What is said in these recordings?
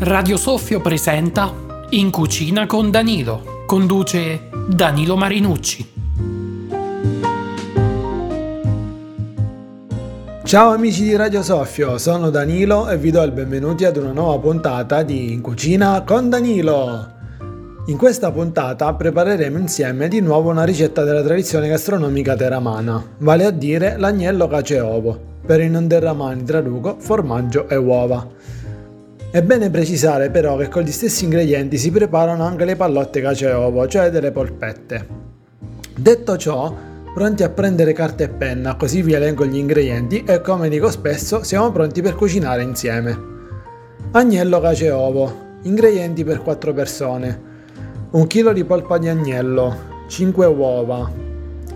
Radio Soffio presenta In cucina con Danilo. Conduce Danilo Marinucci. Ciao amici di Radio Soffio, sono Danilo e vi do il benvenuti ad una nuova puntata di In cucina con Danilo. In questa puntata prepareremo insieme di nuovo una ricetta della tradizione gastronomica teramana, vale a dire l'agnello cacio e ovo. Per i non terramani traduco formaggio e uova. È bene precisare però che con gli stessi ingredienti si preparano anche le pallotte cacio e ovo, cioè delle polpette. Detto ciò, pronti a prendere carta e penna, così vi elenco gli ingredienti e come dico spesso siamo pronti per cucinare insieme. Agnello cacio e ovo, ingredienti per 4 persone. 1 kg di polpa di agnello, 5 uova,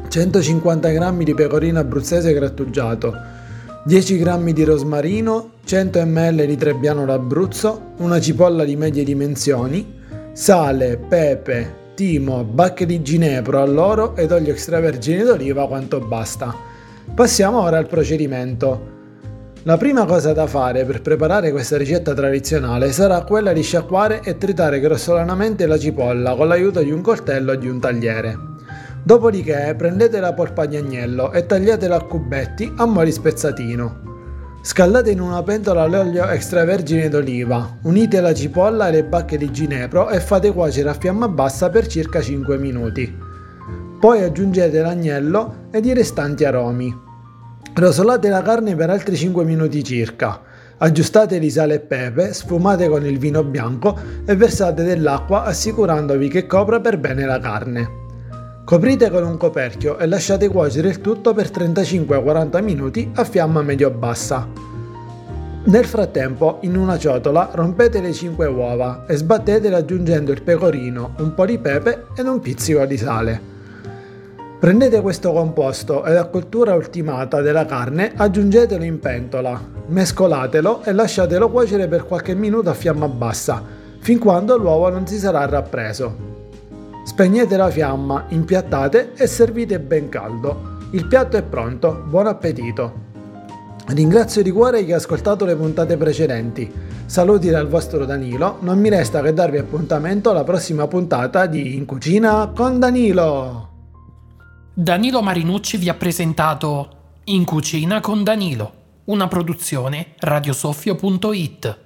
150 g di pecorino abruzzese grattugiato, 10 g di rosmarino, 100 ml di trebbiano d'Abruzzo, una cipolla di medie dimensioni, sale, pepe, timo, bacche di ginepro all'oro ed olio extravergine d'oliva quanto basta. Passiamo ora al procedimento. La prima cosa da fare per preparare questa ricetta tradizionale sarà quella di sciacquare e tritare grossolanamente la cipolla con l'aiuto di un coltello e di un tagliere. Dopodiché prendete la polpa di agnello e tagliatela a cubetti a mo' di spezzatino. Scaldate in una pentola l'olio extravergine d'oliva, unite la cipolla e le bacche di ginepro e fate cuocere a fiamma bassa per circa 5 minuti. Poi aggiungete l'agnello ed i restanti aromi. Rosolate la carne per altri 5 minuti circa. Aggiustate di sale e pepe, sfumate con il vino bianco e versate dell'acqua assicurandovi che copra per bene la carne. Coprite con un coperchio e lasciate cuocere il tutto per 35-40 minuti a fiamma medio-bassa. Nel frattempo, in una ciotola rompete le 5 uova e sbattetele aggiungendo il pecorino, un po' di pepe ed un pizzico di sale. Prendete questo composto e a cottura ultimata della carne aggiungetelo in pentola, mescolatelo e lasciatelo cuocere per qualche minuto a fiamma bassa, fin quando l'uovo non si sarà rappreso. Spegnete la fiamma, impiattate e servite ben caldo. Il piatto è pronto, buon appetito! Ringrazio di cuore chi ha ascoltato le puntate precedenti. Saluti dal vostro Danilo, non mi resta che darvi appuntamento alla prossima puntata di In Cucina con Danilo! Danilo Marinucci vi ha presentato In cucina con Danilo, una produzione radiosoffio.it.